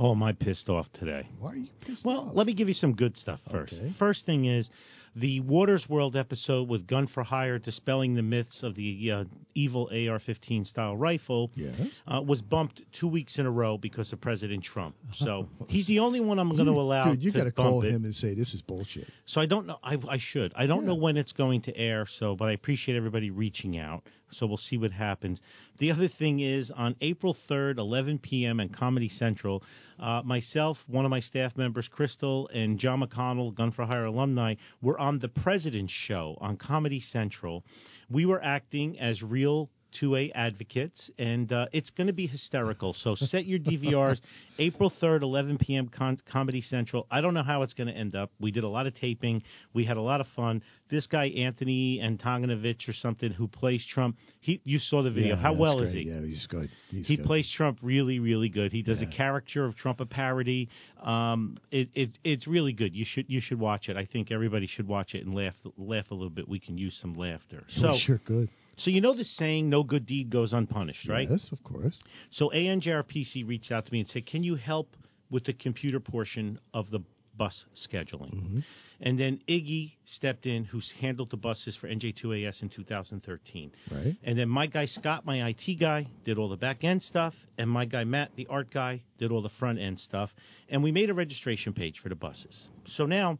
Oh, am I pissed off today? Why are you pissed off? Well, off? let me give you some good stuff first. Okay. First thing is the Watters' World episode with Gun for Hire dispelling the myths of the uh, evil AR-15 style rifle Yes. uh, was bumped two weeks in a row because of President Trump. So he's the only one I'm going to allow. Dude, you got to call it. him and say this is bullshit. So I don't know. I, I should. I don't Yeah. know when it's going to air. So, but I appreciate everybody reaching out. So we'll see what happens. The other thing is on April 3rd, 11 p.m. on Comedy Central, uh, myself, one of my staff members, Crystal, and John McConnell, Gun for Hire alumni, were on the President's Show on Comedy Central. We were acting as real 2A advocates, and uh, it's going to be hysterical. So set your DVRs. April 3rd, 11 p.m. Con- Comedy Central. I don't know how it's going to end up. We did a lot of taping. We had a lot of fun. This guy, Anthony Antonovich or something, who plays Trump, he you saw the video. Yeah, how well is he? Yeah, he's good. He's he good. plays Trump really, really good. He does Yeah. a character of Trump, a parody. Um, it, it it's really good. You should you should watch it. I think everybody should watch it and laugh laugh a little bit. We can use some laughter. So sure good. So you know the saying, "No good deed goes unpunished," right? Yes, of course. So ANJRPC reached out to me and said, "Can you help with the computer portion of the bus scheduling?" Mm-hmm. And then Iggy stepped in, who's handled the buses for NJ2AS in 2013. Right. And then my guy Scott, my IT guy, did all the back end stuff, and my guy Matt, the art guy, did all the front end stuff. And we made a registration page for the buses. So now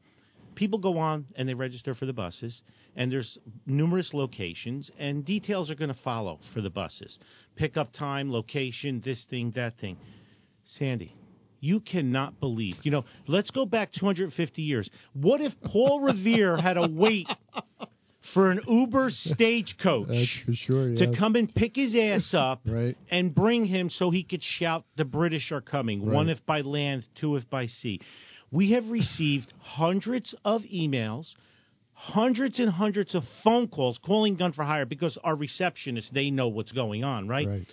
people go on and they register for the buses, and there's numerous locations, and details are going to follow for the buses pickup time, location, this thing, that thing. Sandy, you cannot believe. You know, let's go back 250 years. What if Paul Revere had to wait for an Uber stagecoach sure. to come and pick his ass up Right. and bring him so he could shout, The British are coming. One if by land, two if by sea. We have received hundreds of emails, hundreds and hundreds of phone calls calling Gun for Hire because our receptionists, they know what's going on, right? Right.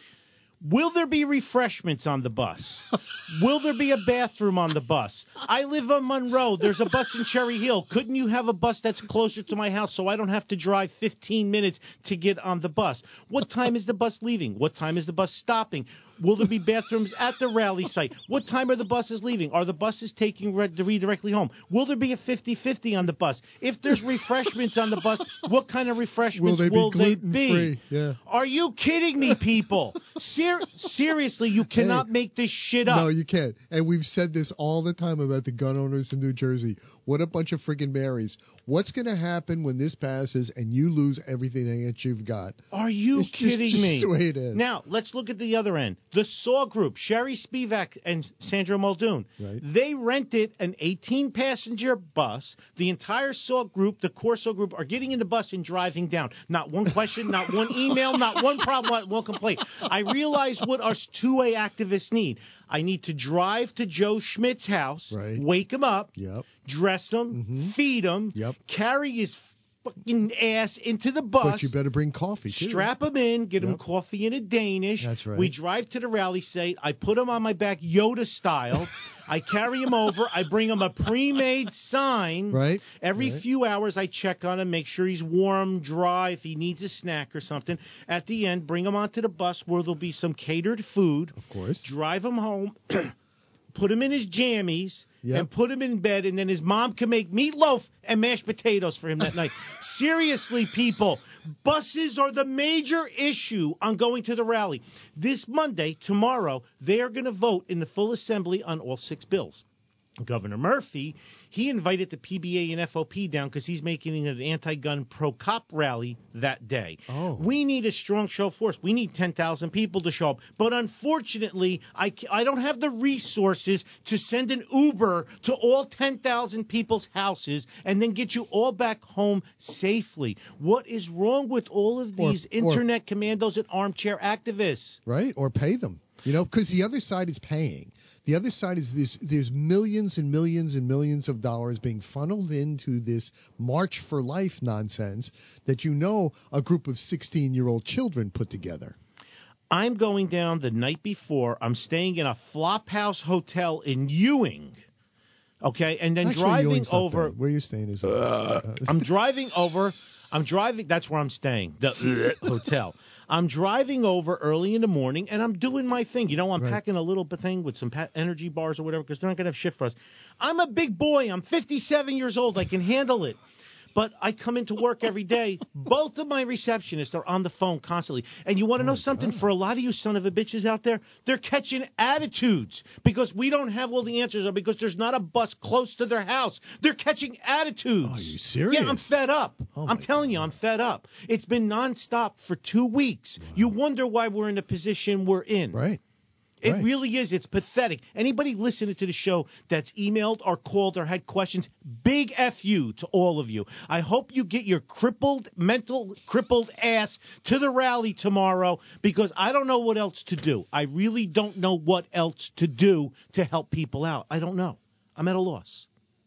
Will there be refreshments on the bus? Will there be a bathroom on the bus? I live on Monroe. There's a bus in Cherry Hill. Couldn't you have a bus that's closer to my house so I don't have to drive 15 minutes to get on the bus? What time is the bus leaving? What time is the bus stopping? Will there be bathrooms at the rally site? What time are the buses leaving? Are the buses taking re- redirectly home? Will there be a 50-50 on the bus? If there's refreshments on the bus, what kind of refreshments Will they be they gluten-free? Yeah. Are you kidding me, people? Ser- seriously, you cannot Hey. make this shit up. No, you can't. And we've said this all the time about the gun owners in New Jersey. What a bunch of friggin' Marys. What's going to happen when this passes and you lose everything that you've got? Are you It's kidding just me? the way it is. Now, let's look at the other end. The Saw Group, Sherry Spivak and Sandra Muldoon. Right. They rented an 18 passenger bus. The entire Saw Group, the Corso Group, are getting in the bus and driving down. Not one question, not one email, not one problem, not one complaint. I realize what us 2A activists need. I need to drive to Joe Schmidt's house, Right. wake him up, Yep. dress him, mm-hmm. feed him, Yep. carry his fucking ass into the bus. But you better bring coffee, too. Strap him in, get him coffee in a Danish. That's right. We drive to the rally site. I put him on my back Yoda style. I carry him over. I bring him a pre-made sign. Right. Every Right. few hours, I check on him, make sure he's warm, dry. If he needs a snack or something, at the end, bring him onto the bus where there'll be some catered food. Of course. Drive him home. Put him in his jammies Yep. and put him in bed, and then his mom can make meatloaf and mashed potatoes for him that night. Seriously, people, buses are the major issue on going to the rally. This Monday, tomorrow, they are going to vote in the full assembly on all six bills. Governor Murphy, he invited the PBA and FOP down because he's making an anti-gun pro-cop rally that day. Oh. We need a strong show force. We need 10,000 people to show up. But unfortunately, I, I don't have the resources to send an Uber to all 10,000 people's houses and then get you all back home safely. What is wrong with all of these or- internet commandos and armchair activists? right? Or pay them. You know, because the other side is paying. The other side is this: there's millions and millions and millions of dollars being funneled into this March for Life nonsense that you know a group of 16-year-old children put together. I'm going down the night before. I'm staying in a flop house hotel in Ewing. Okay, and then Actually, driving over. Where you're staying is. Uh, I'm driving over. I'm driving. That's where I'm staying. The hotel. I'm driving over early in the morning, and I'm doing my thing. You know, I'm Right. packing a little thing with some energy bars or whatever because they're not going to have shit for us. I'm a big boy. I'm 57 years old. I can handle it. But I come into work every day. Both of my receptionists are on the phone constantly. And you want to know something? For a lot of you son of a bitches out there, they're catching attitudes because we don't have all the answers or because there's not a bus close to their house. They're catching attitudes. Are you serious? Yeah, I'm fed up. Oh, I'm telling you, I'm fed up. It's been nonstop for two weeks. You wonder why we're in the position we're in. right. It Right. really is. It's pathetic. Anybody listening to the show that's emailed or called or had questions, big F you to all of you. I hope you get your crippled, mental, crippled ass to the rally tomorrow because I don't know what else to do. I really don't know what else to do to help people out. I don't know. I'm at a loss.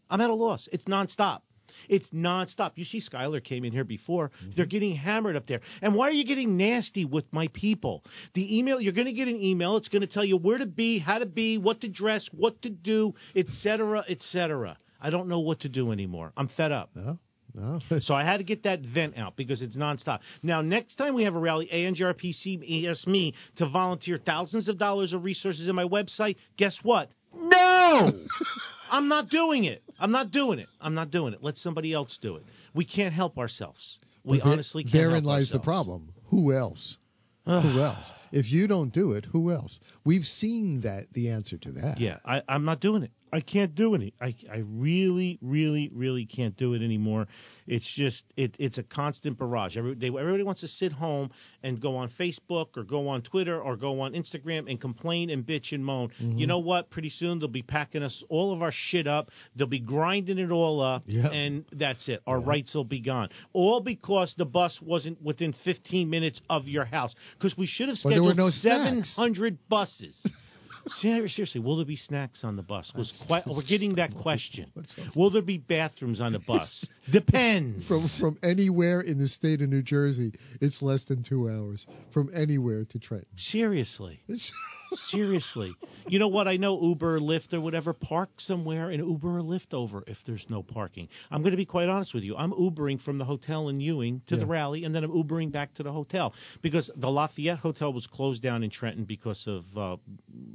I'm at a loss. It's nonstop. It's nonstop. You see, Skylar came in here before. Mm-hmm. They're getting hammered up there. And why are you getting nasty with my people? The email, you're going to get an email. It's going to tell you where to be, how to be, what to dress, what to do, etc., etc. I don't know what to do anymore. I'm fed up. No. No. So I had to get that vent out because it's nonstop. Now, next time we have a rally, ANJRPC asks me to volunteer thousands of dollars of resources in my website. Guess what? No! I'm not doing it. I'm not doing it. I'm not doing it. Let somebody else do it. We can't help ourselves. We But honestly can't Therein lies the problem. Who else? who else? If you don't do it, who else? We've seen that the answer to that. Yeah, I, I'm not doing it. I can't do it. I, I really, really, really can't do it anymore. It's just it, it's a constant barrage. Every, they, everybody wants to sit home and go on Facebook or go on Twitter or go on Instagram and complain and bitch and moan. Mm-hmm. You know what? Pretty soon they'll be packing us all of our shit up. They'll be grinding it all up, Yeah. and that's it. Our rights will be gone. All because the bus wasn't within 15 minutes of your house. Because we should have Well, scheduled no snacks. 700 buses. Ser- Seriously, will there be snacks on the bus? Was que- we're getting that question. Will there be bathrooms on the bus? Depends. From from anywhere in the state of New Jersey, it's less than two hours. From anywhere to Trenton. Seriously, seriously. You know what? I know Uber, or Lyft, or whatever. Park somewhere and Uber or Lyft over if there's no parking. I'm going to be quite honest with you. I'm Ubering from the hotel in Ewing to the rally, and then I'm Ubering back to the hotel because the Lafayette Hotel was closed down in Trenton because of uh,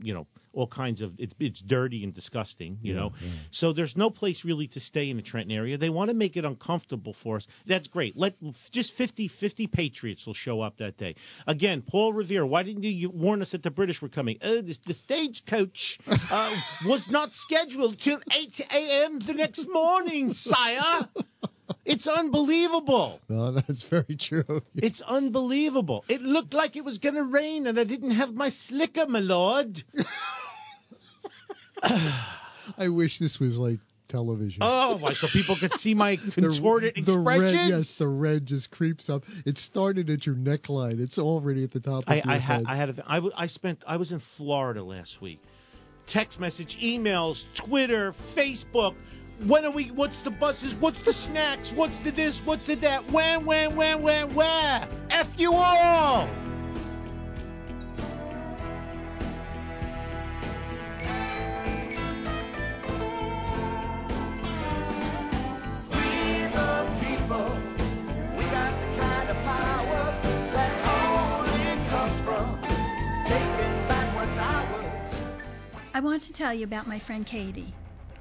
you know all kinds of it's it's dirty and disgusting. You Yeah, know, yeah. so there's no place really to stay in the Trenton area. They want to make it uncomfortable for us. That's great. Let just 50 50 patriots will show up that day. Again, Paul Revere, why didn't you, you warn us that the British were coming? Oh, the, the stagecoach uh, was not scheduled till 8 a.m. the next morning, sire. It's unbelievable. no, that's very true. It's unbelievable. It looked like it was going to rain, and I didn't have my slicker, my lord. I wish this was like television. Oh, why? So people could see my The- contorted the expression. red, yes, the red just creeps up. It started at your neckline. It's already at the top of I, your I head. had I had a, I, w- I spent I was in Florida last week. Text message, emails, Twitter, Facebook. When are we? What's the buses? What's the snacks? What's the this? What's the that? When? When? When? When? Where? F you all! I want to tell you about my friend Katie.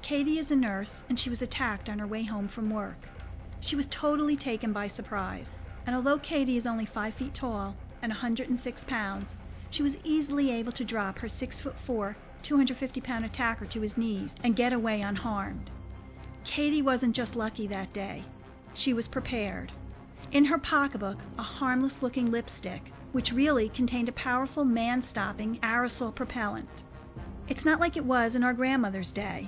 Katie is a nurse, and she was attacked on her way home from work. She was totally taken by surprise, and although Katie is only 5 feet tall and 106 pounds, she was easily able to drop her 6 foot 4, 250 pound attacker to his knees and get away unharmed. Katie wasn't just lucky that day, she was prepared. In her pocketbook, a harmless looking lipstick, which really contained a powerful man stopping aerosol propellant. It's not like it was in our grandmother's day.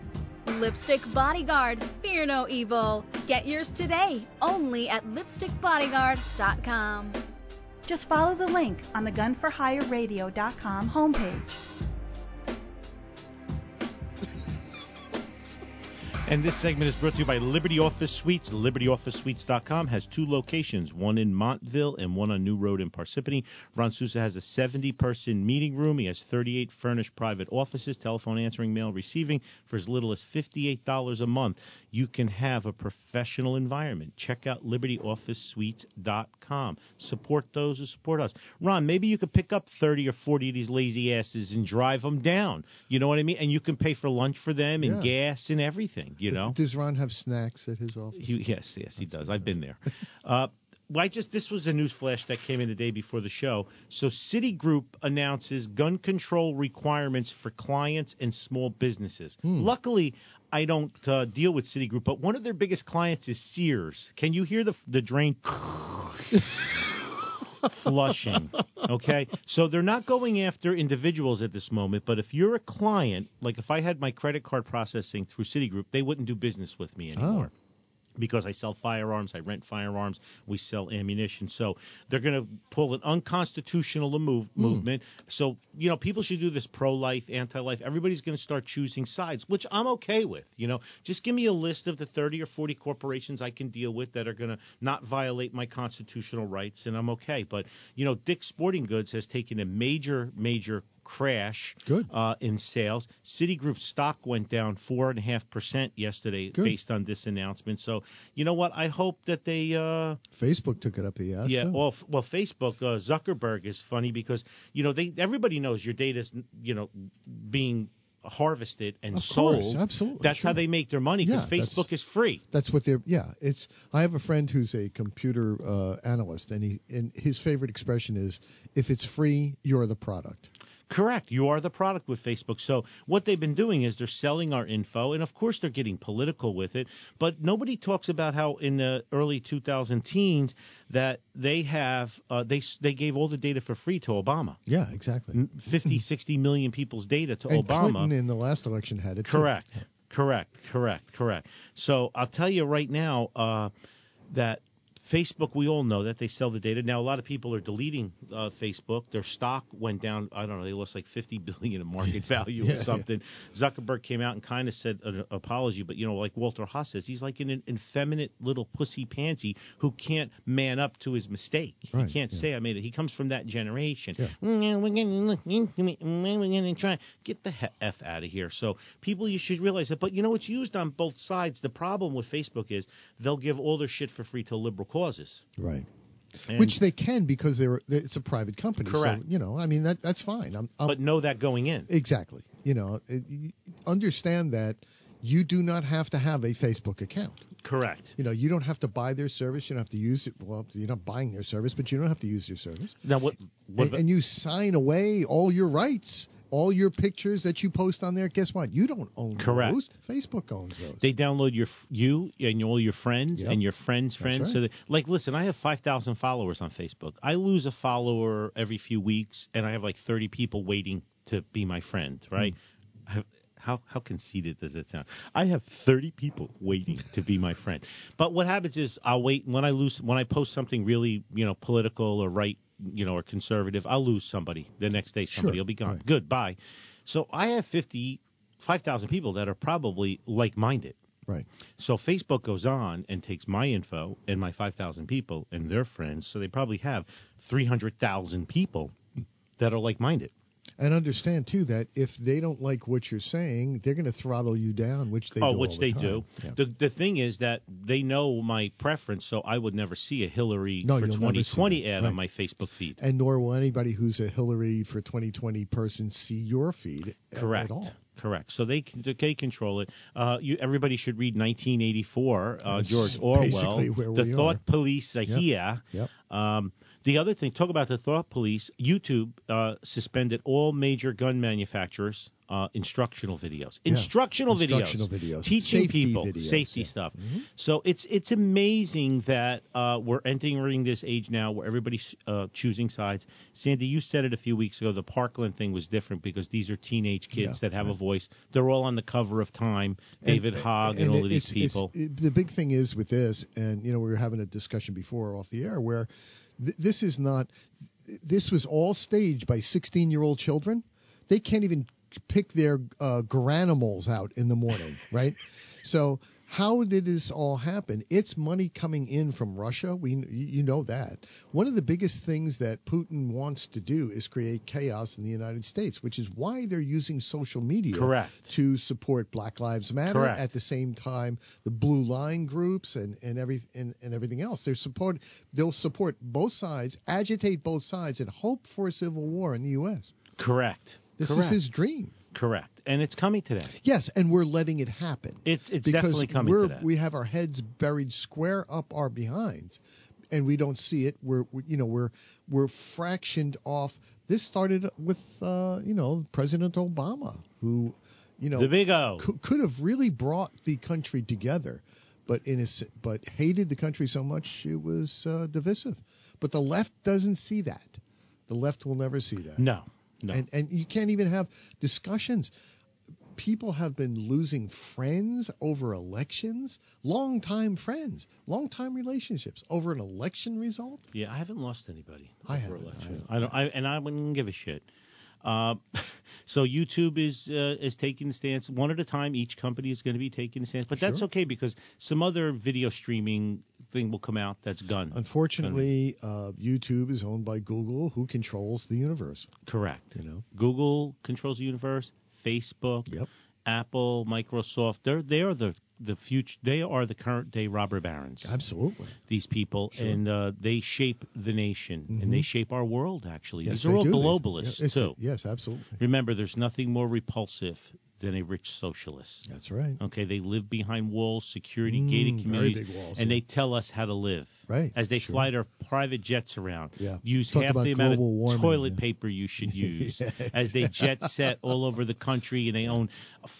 Lipstick Bodyguard, fear no evil. Get yours today, only at lipstickbodyguard.com. Just follow the link on the gunforhireradio.com homepage. And this segment is brought to you by Liberty Office Suites. LibertyOfficeSuites.com has two locations, one in Montville and one on New Road in Parsippany. Ron Sousa has a 70 person meeting room. He has 38 furnished private offices, telephone answering, mail receiving for as little as $58 a month. You can have a professional environment. Check out LibertyOfficeSuites.com. Support those who support us. Ron, maybe you could pick up 30 or 40 of these lazy asses and drive them down. You know what I mean? And you can pay for lunch for them and Yeah. gas and everything. You know? Does Ron have snacks at his office? He, yes, yes, he does. I've been there. Uh, I just this was a news flash that came in the day before the show. So Citigroup announces gun control requirements for clients and small businesses. Luckily, I don't uh, deal with Citigroup, but one of their biggest clients is Sears. Can you hear the the drain? flushing. Okay, so they're not going after individuals at this moment, but if you're a client, like if I had my credit card processing through Citigroup, they wouldn't do business with me anymore. Because I sell firearms, I rent firearms, we sell ammunition. So they're going to pull an unconstitutional move, hmm. movement. So, you know, people should do this pro life, anti life. Everybody's going to start choosing sides, which I'm okay with. You know, just give me a list of the 30 or 40 corporations I can deal with that are going to not violate my constitutional rights, and I'm okay. But, you know, Dick's Sporting Goods has taken a major, major crash Good. Uh, in sales. Citigroup stock went down four and a half percent yesterday Good. based on this announcement. So you know what? I hope that they. Uh, Facebook took it up the ass. yeah, too. well, f- well, Facebook, uh, Zuckerberg is funny because you know they everybody knows your data's you know being harvested and Of sold. course, absolutely, That's how they make their money because Yeah, Facebook is free. That's what they're. Yeah, it's. I have a friend who's a computer uh, analyst, and he and his favorite expression is, "If it's free, you're the product." Correct. You are the product with Facebook. So what they've been doing is they're selling our info, and of course they're getting political with it. But nobody talks about how in the early 2000 teens that they have uh, they they gave all the data for free to Obama. Yeah, exactly. 50, 60 million people's data to and Obama. Clinton in the last election had it. too. Correct. Correct. Correct. Correct. So I'll tell you right now uh, that Facebook, we all know that they sell the data. Now, a lot of people are deleting uh, Facebook. Their stock went down. I don't know. They lost like 50 billion in market value Yeah, or yeah. something. Zuckerberg came out and kind of said an apology, but you know, like Walter Haas says, he's like an effeminate little pussy pansy who can't man up to his mistake. Right, he can't yeah. say I made it. He comes from that generation. Yeah. "Mm, we're going to look into it. mm, We're going to try. Get the he- f out of here. So people, you should realize that. But you know, it's used on both sides. The problem with Facebook is they'll give all their shit for free to liberal causes. Right. And- Which they can because they're it's a private company. Correct. So, you know, I mean that that's fine. I'm, I'm but know that going in. exactly. You know, understand that you do not have to have a Facebook account. Correct. You know, you don't have to buy their service. You don't have to use it. Well, you're not buying their service, but you don't have to use their service. Now what? what And, and you sign away all your rights, all your pictures that you post on there. Guess what? You don't own Correct. those. Facebook owns those. They download your you and all your friends Yep. and your friends' friends. right. So that, like, listen, I have five thousand followers on Facebook. I lose a follower every few weeks, and I have like thirty people waiting to be my friend. Hmm. Right? I how how conceited does it sound? I have thirty people waiting to be my friend. But what happens is I'll wait when I lose when I post something really you know political or right you know or conservative. I'll lose somebody the next day. Somebody Sure, will be gone. right. Good. Bye. So I have fifty. 5,000 people that are probably like minded. right. So Facebook goes on and takes my info and my 5,000 people and their friends. So they probably have 300,000 people that are like minded. And understand too that if they don't like what you're saying, they're going to throttle you down, which they oh, do which all they the time. do. Yeah. The, the thing is that they know my preference, so I would never see a Hillary No, for you'll never see 2020 ad Right. on my Facebook feed. and nor will anybody who's a Hillary for 2020 person see your feed Correct. at all. Correct. So they can- they control it. Uh, you, everybody should read 1984, uh, George Orwell. where the thought are. police are here. Yep. Um, the other thing, talk about the thought police. YouTube uh, suspended all major gun manufacturers uh, instructional videos. Yeah. Instructional, Instructional videos. teaching Safety people videos, safety yeah. Mm-hmm. stuff. So it's it's amazing that uh, we're entering this age now where everybody's uh, choosing sides. Sandy, you said it a few weeks ago. The Parkland thing was different because these are teenage kids Yeah, that have a voice. They're all on the cover of Time. David Hogg and, all of these it's- it's- people. it- the big thing is with this, and you know, we were having a discussion before off the air where th- this is not. This was all staged by 16-year-old children. They can't even pick their uh, Garanimals out in the morning, right? So. How did this all happen? It's money coming in from Russia. We, you know that. One of the biggest things that Putin wants to do is create chaos in the United States, which is why they're using social media Correct. to support Black Lives Matter Correct. at the same time the blue line groups and and every and, and everything else they're support they'll support both sides agitate both sides and hope for a civil war in the US Correct. this Correct. is his dream Correct. And it's coming today. yes and we're letting it happen It's it's because definitely coming we're to that. we have our heads buried square up our behinds and we don't see it we're we, you know we're we're fractioned off this started with uh you know President Obama who you know the big O. could, could have really brought the country together, but in a, but hated the country so much it was uh, divisive. But the left doesn't see that. The left will never see that. No. No. And and you can't even have discussions. People have been losing friends over elections, long-time friends, long-time relationships over an election result. Yeah, I haven't lost anybody. I over haven't, election. I I don't. I, and I wouldn't give a shit. Uh, so YouTube is uh, is taking the stance one at a time. Each company is going to be taking the stance, but that's okay because some other video streaming thing will come out that's gun. Unfortunately, uh, YouTube is owned by Google, who controls the universe. Correct. You know. Google controls the universe. Facebook, Yep. Apple, Microsoft. They're they are the the future. They are the current day robber barons. Absolutely. these people, Sure. Mm-hmm. and uh, they shape the nation, and they shape our world. Actually, Yes, these are all do. Globalists too. Yes, absolutely. Remember, there's nothing more repulsive than a rich socialist. That's right. Okay, they live behind walls, security Mm, gated communities, walls, and yeah. they tell us how to live. Right, As they sure. fly their private jets around, Yeah. use Talk half the amount of warming, toilet yeah. paper you should use. Yeah, As they jet set all over the country, and they own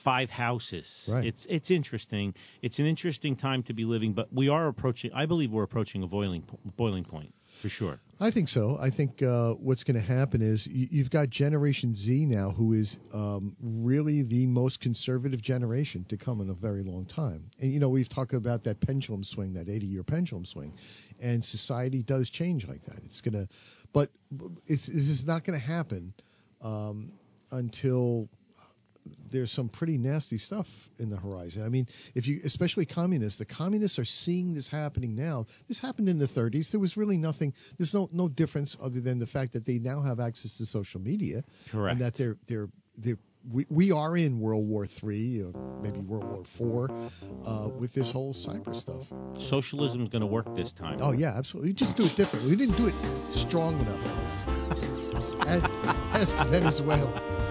five houses. Right. It's it's interesting. It's an interesting time to be living, but we are approaching. I believe we're approaching a boiling po- boiling point. For sure. I think so. I think uh, what's going to happen is you, you've got Generation Z now, who is um, really the most conservative generation to come in a very long time. And you know, we've talked about that pendulum swing, that 80-year pendulum swing, and society does change like that. It's gonna, but it's this is not going to happen um, until there's some pretty nasty stuff in the horizon. I mean, if you, especially communists, the communists are seeing this happening now. This happened in the 30s. There was really nothing. There's no no difference other than the fact that they now have access to social media, Correct. and that they're they're they're. We, we are in World War Three, or maybe World War Four, uh, with this whole cyber stuff. Socialism's going to work this time. Oh yeah, absolutely. We just do it differently. We didn't do it strong enough. Ask, ask Venezuela.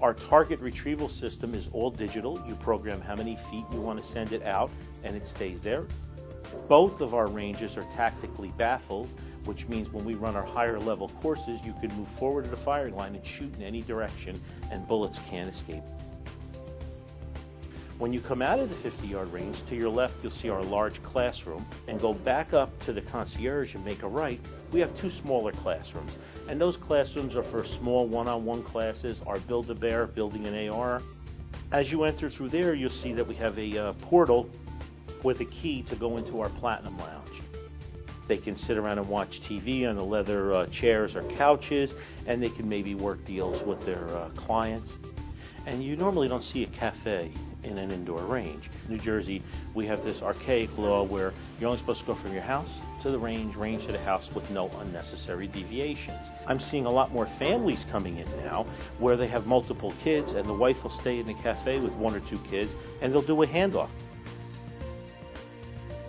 Our target retrieval system is all digital. You program how many feet you want to send it out, and it stays there. Both of our ranges are tactically baffled, which means when we run our higher level courses, you can move forward to the firing line and shoot in any direction, and bullets can't escape. When you come out of the 50 yard range, to your left, you'll see our large classroom, and go back up to the concierge and make a right. We have two smaller classrooms, and those classrooms are for small one on one classes, our Build a Bear, building an AR. As you enter through there, you'll see that we have a uh, portal with a key to go into our Platinum Lounge. They can sit around and watch TV on the leather uh, chairs or couches, and they can maybe work deals with their uh, clients. And you normally don't see a cafe in an indoor range. New Jersey, we have this archaic law where you're only supposed to go from your house to the range, range to the house with no unnecessary deviations. I'm seeing a lot more families coming in now where they have multiple kids and the wife will stay in the cafe with one or two kids and they'll do a handoff.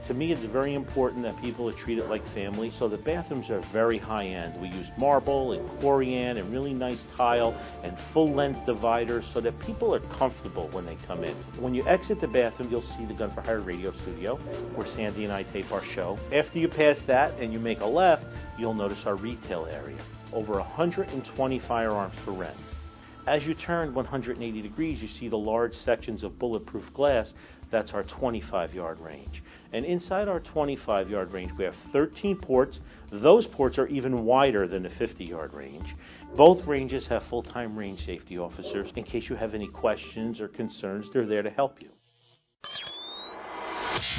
To me, it's very important that people are treated like family. So the bathrooms are very high end. We use marble and corian and really nice tile and full length dividers so that people are comfortable when they come in. When you exit the bathroom, you'll see the Gun for Hire radio studio where Sandy and I tape our show. After you pass that and you make a left, you'll notice our retail area. Over 120 firearms for rent. As you turn 180 degrees, you see the large sections of bulletproof glass. That's our 25 yard range. And inside our 25 yard range, we have 13 ports. Those ports are even wider than the 50 yard range. Both ranges have full time range safety officers. In case you have any questions or concerns, they're there to help you.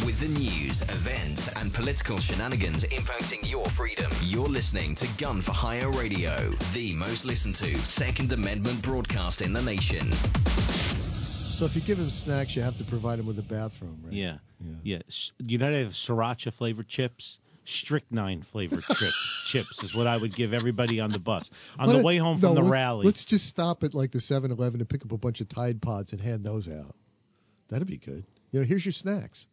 With the news, events, and political shenanigans impacting your freedom, you're listening to Gun for Hire Radio, the most listened to Second Amendment broadcast in the nation. So if you give him snacks, you have to provide him with a bathroom, right? Yeah. Yeah. Yeah. S- You know, they have sriracha flavored chips. Strychnine flavored chips, chips is what I would give everybody on the bus on Why the way home no, from the let's- rally. Let's just stop at like the 7-Eleven and pick up a bunch of Tide Pods and hand those out. That'd be good. You know, here's your snacks.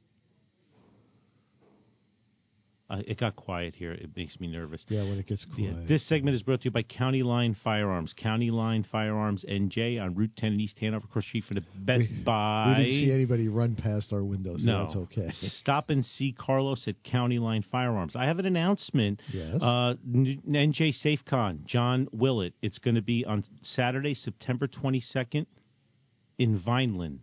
Uh, it got quiet here. It makes me nervous. Yeah, when it gets Yeah. quiet. This segment is brought to you by County Line Firearms. County Line Firearms NJ on Route 10 in East Hanover, across the street from the Best we, Buy. we didn't see anybody run past our windows, so no, that's okay. Stop and see Carlos at County Line Firearms. I have an announcement. Yes. Uh, NJ SafeCon, John Willett. It's going to be on Saturday, September 22nd in Vineland.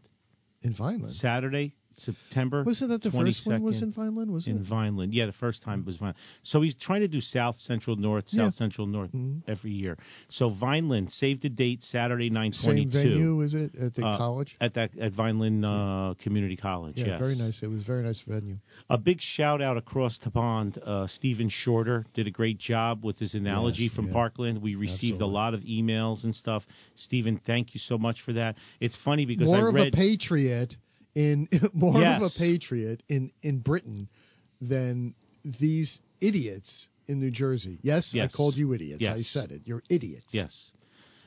In Vineland. Saturday, September. Wasn't that the first one? Was in Vineland? Was it in it? Vineland. Yeah, the first time it was Vineland. So he's trying to do South Central North, South Yeah. Central North Mhm. every year. So Vineland, save the date, Saturday nine Same twenty two venue, is it at the Uh, college? at that at Vineland uh, Community College. Yeah, yes. very nice. It was a very nice venue. A big shout out across the pond. Uh, Stephen Shorter did a great job with his analogy Yes, from yeah. Parkland. We received Absolutely. a lot of emails and stuff. Stephen, thank you so much for that. It's funny because More I of read a patriot in more of a patriot in in Britain than these idiots in New Jersey. Yes, I called you idiots. Yes. I said it. You're idiots. Yes.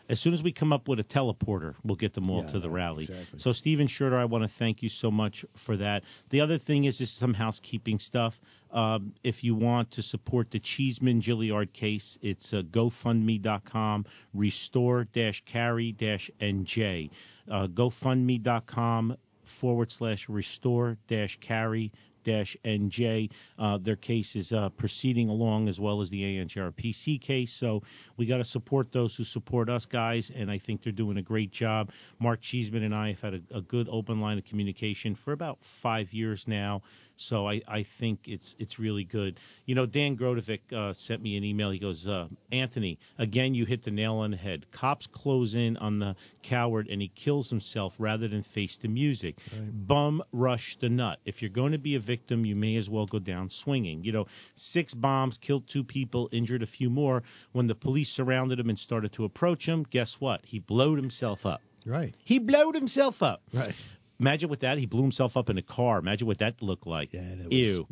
As soon as we come up with a teleporter, we'll get them all Yeah, to the rally. exactly. So, Stephen Schurter, I want to thank you so much for that. The other thing is just some housekeeping stuff. Um, if you want to support the Cheeseman Gilliard case, it's uh, GoFundMe.com, restore-carry-nj. Uh, GoFundMe.com forward slash restore dash carry dash NJ. Uh, their case is uh, proceeding along as well as the ANJRPC case. So we got to support those who support us, guys, and I think they're doing a great job. Mark Cheeseman and I have had a, a good open line of communication for about five years now. So I, I think it's it's really good. You know, Dan Grodovic uh, sent me an email. He goes, uh, Anthony, again you hit the nail on the head. Cops close in on the coward and he kills himself rather than face the music. Bum rush the nut. If you're going to be a victim, you may as well go down swinging. You know, six bombs killed two people, injured a few more. When the police surrounded him and started to approach him, guess what? He blowed himself up. Right. He blowed himself up. Right. Imagine with that, he blew himself up in a car. Imagine what that looked like. Yeah, that was- Ew.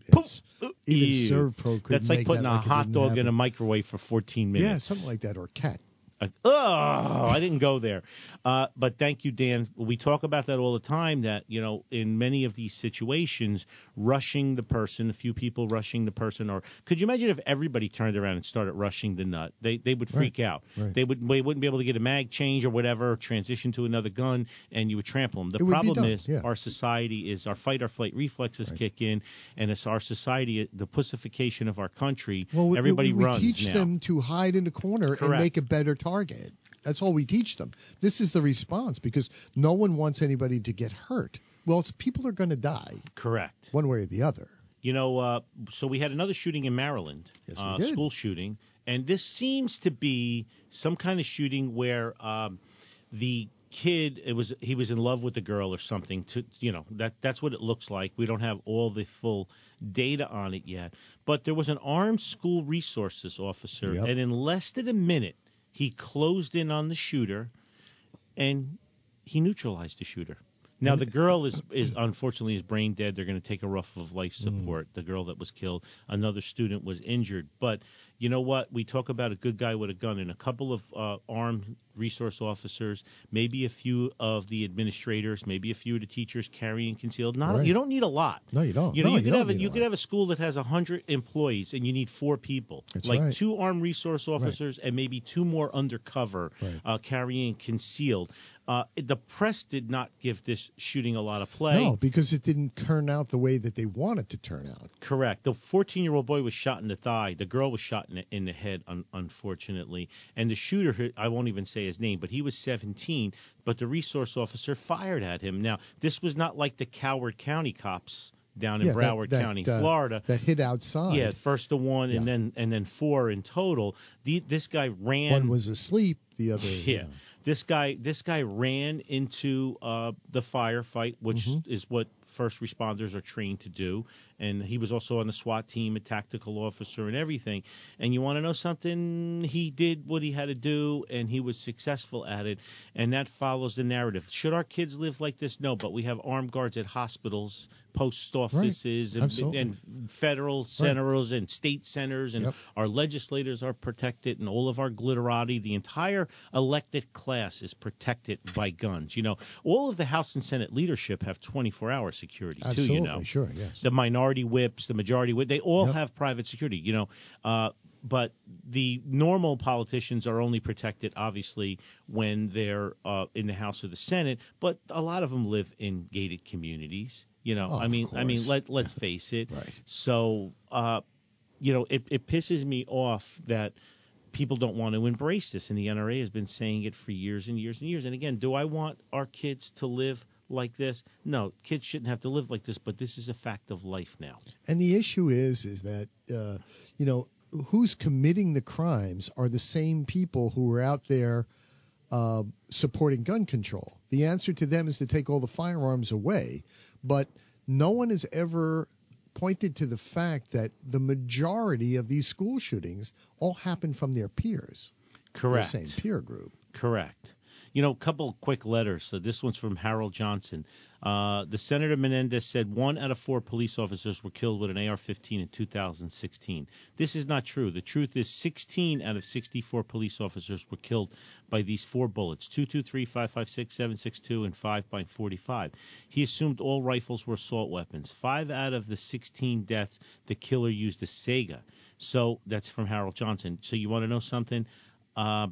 Even Ew. Servpro couldn't That's like putting that a like hot dog in a microwave for 14 minutes. Yeah, something like that, or cat. Uh, oh, I didn't go there. Uh, but thank you, Dan. We talk about that all the time. That you know, in many of these situations, rushing the person, a few people rushing the person, or could you imagine if everybody turned around and started rushing the nut? They they would freak out. right. They would they wouldn't be able to get a mag change or whatever, transition to another gun, and you would trample them. The It problem is yeah. our society is our fight or flight reflexes kick in, and it's our society, the pussification of our country. Well, we, everybody we, we runs teach now. them to hide in the corner and make a better target. That's all we teach them. This is the response because no one wants anybody to get hurt. Well, it's people are going to die Correct. one way or the other. You know, uh, so we had another shooting in Maryland, Yes, uh, school shooting, and this seems to be some kind of shooting where um, the kid it was he was in love with the girl or something. To you know that that's what it looks like. We don't have all the full data on it yet, but there was an armed school resources officer, Yep. and in less than a minute, he closed in on the shooter, and he neutralized the shooter. Now the girl is is unfortunately is brain dead. They're going to take her off of life support. Mm. The girl that was killed. Another student was injured. But you know what? We talk about a good guy with a gun and a couple of uh, armed resource officers, maybe a few of the administrators, maybe a few of the teachers carrying concealed. Not Right. you don't need a lot. No, you don't. You know, No, you you could have a, need a you could have a school that has hundred employees and you need four people, That's like right. two armed resource officers and maybe two more undercover Right. uh, carrying concealed. Uh, the press did not give this shooting a lot of play. No, because it didn't turn out the way that they wanted to turn out. Correct. The 14 year old boy was shot in the thigh. The girl was shot in the, in the head, un, unfortunately. And the shooter, I won't even say his name, but he was 17. But the resource officer fired at him. Now, this was not like the Coward County cops down in Yeah, Broward that, County, uh, Florida. That hit outside. Yeah, first the one and then and then four in total. The, this guy ran. One was asleep. The other. you Yeah. know. This guy this guy ran into uh, the firefight, which Mm-hmm. is what first responders are trained to do. And he was also on the SWAT team, a tactical officer, and everything. And you want to know something? He did what he had to do, and he was successful at it. And that follows the narrative. Should our kids live like this? No, but we have armed guards at hospitals, post offices, and, and federal centers and state centers, and Yep. our legislators are protected, and all of our glitterati, the entire elected class is protected by guns. You know, all of the House and Senate leadership have 24 hour security, Absolutely. too, you know. Sure. Yes. The minority whips, the majority whip, they all Yep. have private security, you know. Uh, but the normal politicians are only protected, obviously, when they're uh, in the House or the Senate. But a lot of them live in gated communities. You know, Oh, I mean, I mean, let let's face it. Right. So, uh, you know, it, it pisses me off that people don't want to embrace this, and the NRA has been saying it for years and years and years. And again, do I want our kids to live like this? No, kids shouldn't have to live like this, but this is a fact of life now. And the issue is, is that uh, you know who's committing the crimes are the same people who are out there uh, supporting gun control. The answer to them is to take all the firearms away, but no one has ever pointed to the fact that the majority of these school shootings all happen from their peers, Correct. the same peer group. Correct. You know, a couple quick letters. So this one's from Harold Johnson. Uh, the Senator Menendez said one out of four police officers were killed with an AR-15 in 2016. This is not true. The truth is 16 out of 64 police officers were killed by these four bullets: 223, 556, 762, and 5 by 45. He assumed all rifles were assault weapons. Five out of the 16 deaths, the killer used a Sega. So that's from Harold Johnson. So you want to know something? Uh,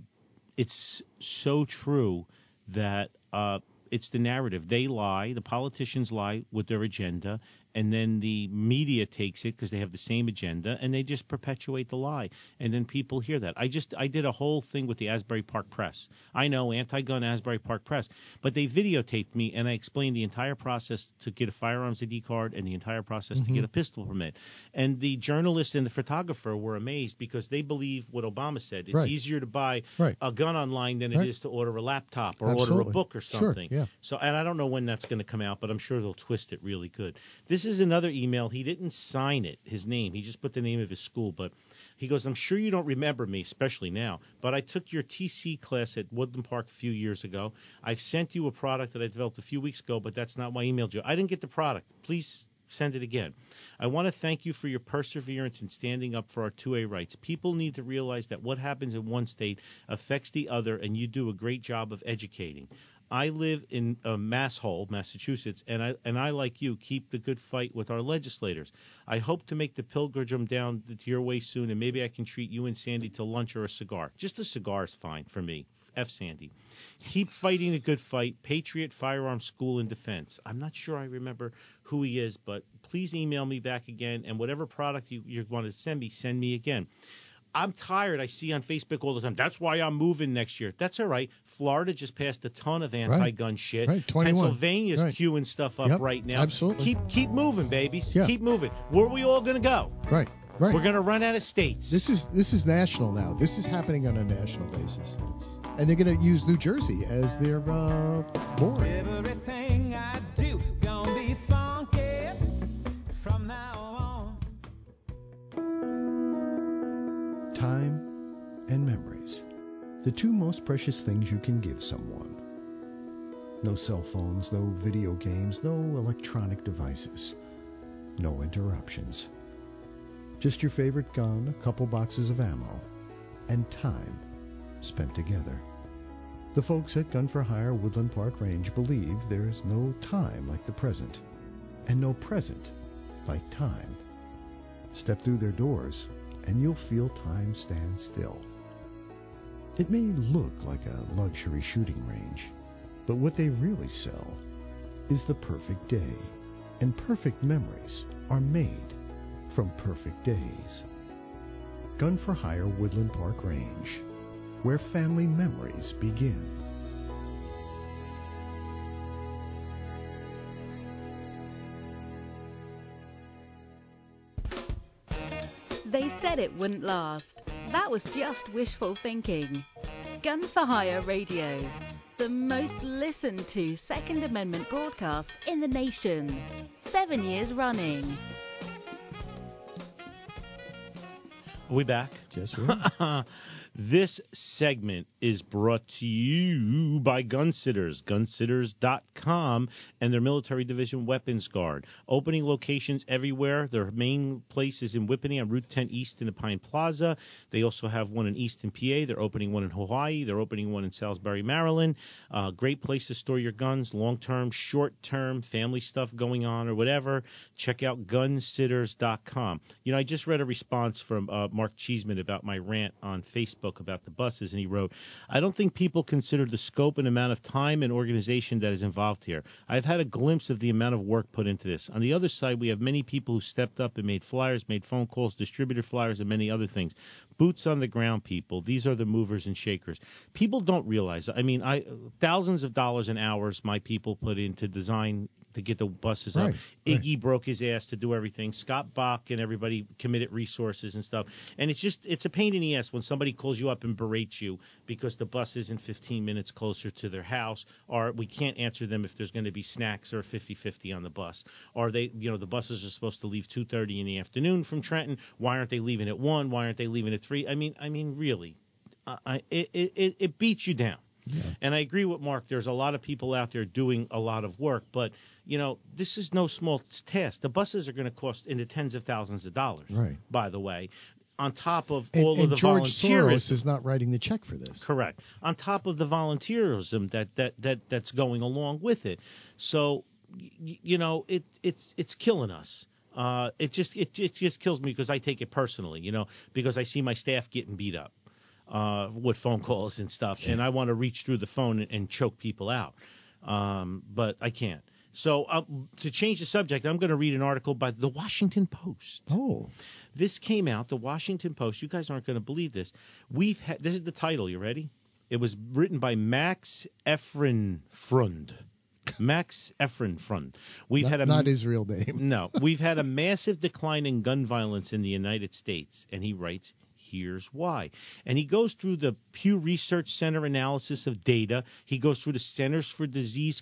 it's so true that uh, it's the narrative. They lie, the politicians lie with their agenda, and then the media takes it because they have the same agenda, and they just perpetuate the lie. And then people hear that. I just I did a whole thing with the Asbury Park Press. I know anti-gun Asbury Park Press, but they videotaped me, and I explained the entire process to get a firearms ID card and the entire process to get mm-hmm. a pistol permit. And the journalist and the photographer were amazed because they believe what Obama said. It's Right. easier to buy Right. a gun online than it is to order a laptop or order a book or Sure, something. yeah. So, and I don't know when that's going to come out, but I'm sure they'll twist it really good. This is another email. He didn't sign it, his name. He just put the name of his school. But he goes, I'm sure you don't remember me, especially now, but I took your TC class at Woodland Park a few years ago. I've sent you a product that I developed a few weeks ago, but that's not why I emailed you. I didn't get the product. Please send it again. I want to thank you for your perseverance in standing up for our 2A rights. People need to realize that what happens in one state affects the other, and you do a great job of educating. I live in uh, Masshole, Massachusetts, and I and I like you keep the good fight with our legislators. I hope to make the pilgrim down to your way soon, and maybe I can treat you and Sandy to lunch or a cigar. Just a cigar is fine for me. F. Sandy. Keep fighting the good fight. Patriot Firearm School and Defense. I'm not sure I remember who he is, but please email me back again, and whatever product you, you want to send me, send me again. I'm tired. I see on Facebook all the time. That's why I'm moving next year. That's all right. Florida just passed a ton of anti-gun shit. Right, 21. Pennsylvania's Right. queuing stuff up Yep, right now. absolutely. Keep keep moving, babies. Yeah. Keep moving. Where are we all going to go? Right. Right. We're going to run out of states. This is this is national now. This is happening on a national basis, and they're going to use New Jersey as their uh, board. The two most precious things you can give someone. No cell phones, no video games, no electronic devices, no interruptions. Just your favorite gun, a couple boxes of ammo, and time spent together. The folks at Gun for Hire Woodland Park Range believe there's no time like the present, and no present like time. Step through their doors, and you'll feel time stand still. It may look like a luxury shooting range, but what they really sell is the perfect day, and perfect memories are made from perfect days. Gun for Hire Woodland Park Range, where family memories begin. They said it wouldn't last. That was just wishful thinking. Gun for Hire Radio, the most listened to Second Amendment broadcast in the nation. Seven years running. Are we back? Yes, we are. this segment is brought to you by Gunsitters, gunsitters.com, and their military division Weapons Guard. Opening locations everywhere. Their main place is in Whippany on Route 10 East in the Pine Plaza. They also have one in Easton, PA. They're opening one in Hawaii. They're opening one in Salisbury, Maryland. Uh, great place to store your guns, long term, short term, family stuff going on or whatever. Check out gunsitters.com. You know, I just read a response from uh, Mark Cheeseman about my rant on Facebook Facebook about the buses, and he wrote, "I don't think people consider the scope and amount of time and organization that is involved here. I've had a glimpse of the amount of work put into this. On the other side, we have many people who stepped up and made flyers, made phone calls, distributed flyers, and many other things. Boots on the ground people. These are the movers and shakers. People don't realize. I mean, I thousands of dollars and hours my people put into design to get the buses Right, up. right. Iggy broke his ass to do everything. Scott Bach and everybody committed resources and stuff. And it's just it's a pain in the ass when somebody calls you up and berates you because the bus isn't 15 minutes closer to their house, or we can't answer them if there's going to be snacks or 50-50 on the bus, or they you know the buses are supposed to leave 2:30 in the afternoon from Trenton. Why aren't they leaving at one? Why aren't they leaving at three? I mean I mean really, I, it, it it- it beats you down. And I agree with Mark. There's a lot of people out there doing a lot of work, but you know this is no small task. The buses are going to cost in the tens of thousands of dollars. Right. By the way, on top of And, all and of the George volunteerism. Soros is not writing the check for this. Correct. On top of the volunteerism that that that that's going along with it, so y- you know it it's it's killing us. Uh, it just it, it just kills me because I take it personally, you know, because I see my staff getting beat up uh, with phone calls and stuff, and I want to reach through the phone and, and choke people out, um, but I can't. So uh, to change the subject, I'm going to read an article by the Washington Post. Oh, This came out, the Washington Post. You guys aren't going to believe this. We've had this is the title. You ready? It was written by Max Efrenfrund. Max Efrenfrund. We've not, had a not his real name. no, we've had a massive decline in gun violence in the United States, and he writes, here's why. And he goes through the Pew Research Center analysis of data. He goes through the Centers for Disease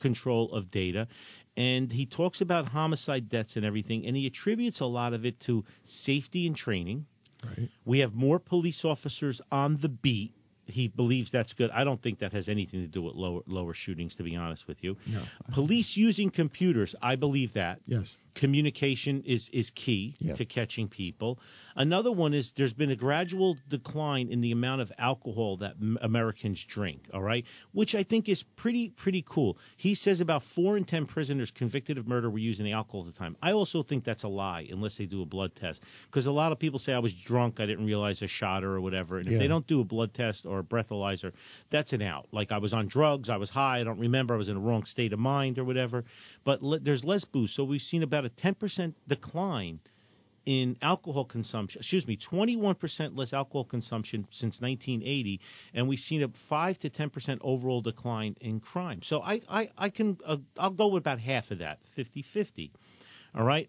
Control of data, and he talks about homicide deaths and everything, and he attributes a lot of it to safety and training. Right. We have more police officers on the beat. He believes that's good. I don't think that has anything to do with lower lower shootings, to be honest with you. No. Police using computers, I believe that Yes. communication is is key to catching people. Another one is there's been a gradual decline in the amount of alcohol that m- Americans drink. All right, which I think is pretty pretty cool. He says about four in ten prisoners convicted of murder were using alcohol at the time. I also think that's a lie unless they do a blood test because a lot of people say I was drunk, I didn't realize I shot her or whatever. And if Yeah. they don't do a blood test or a breathalyzer, that's an out. Like I was on drugs, I was high, I don't remember, I was in a wrong state of mind or whatever. But le- there's less booze, so we've seen about a 10% decline in alcohol consumption. Excuse me, 21% less alcohol consumption since 1980, and we've seen a five to 10% overall decline in crime. So I I, I can uh, I'll go with about half of that, 50-50. All right.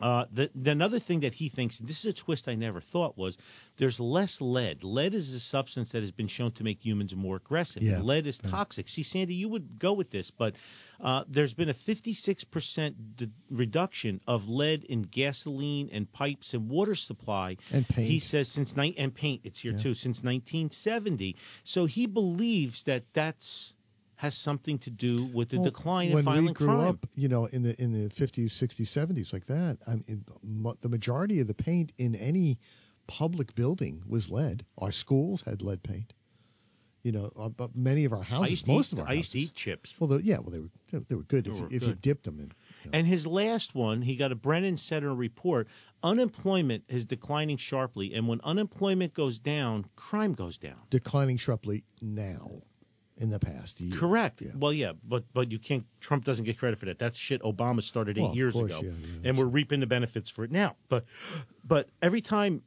Uh, the, the another thing that he thinks, and this is a twist I never thought, was there's less lead. Lead is a substance that has been shown to make humans more aggressive. Yeah. Lead is toxic. See, Sandy, you would go with this, but uh, there's been a 56% d- reduction of lead in gasoline and pipes and water supply. And paint. He says since ni- and paint, it's here Yeah. too, since 1970. So he believes that that's has something to do with the Well, decline in when violent we grew crime. up, you know, in the in the 50s, 60s, 70s, like that, I mean, the majority of the paint in any public building was lead. Our schools had lead paint. You know, uh, but many of our houses, most eat, of our I used to houses. eat chips. Well, the, yeah, well, they were they, they were good They if, you, were if you dipped them in. you know. And his last one, he got a Brennan Center report. Unemployment is declining sharply, and when unemployment goes down, crime goes down. declining sharply now in the past. Correct. Yeah. Well, yeah, but but you can't. Trump doesn't get credit for that. That shit Obama started eight Well, years course, ago, yeah, yeah, and we're reaping the benefits for it now. But but every time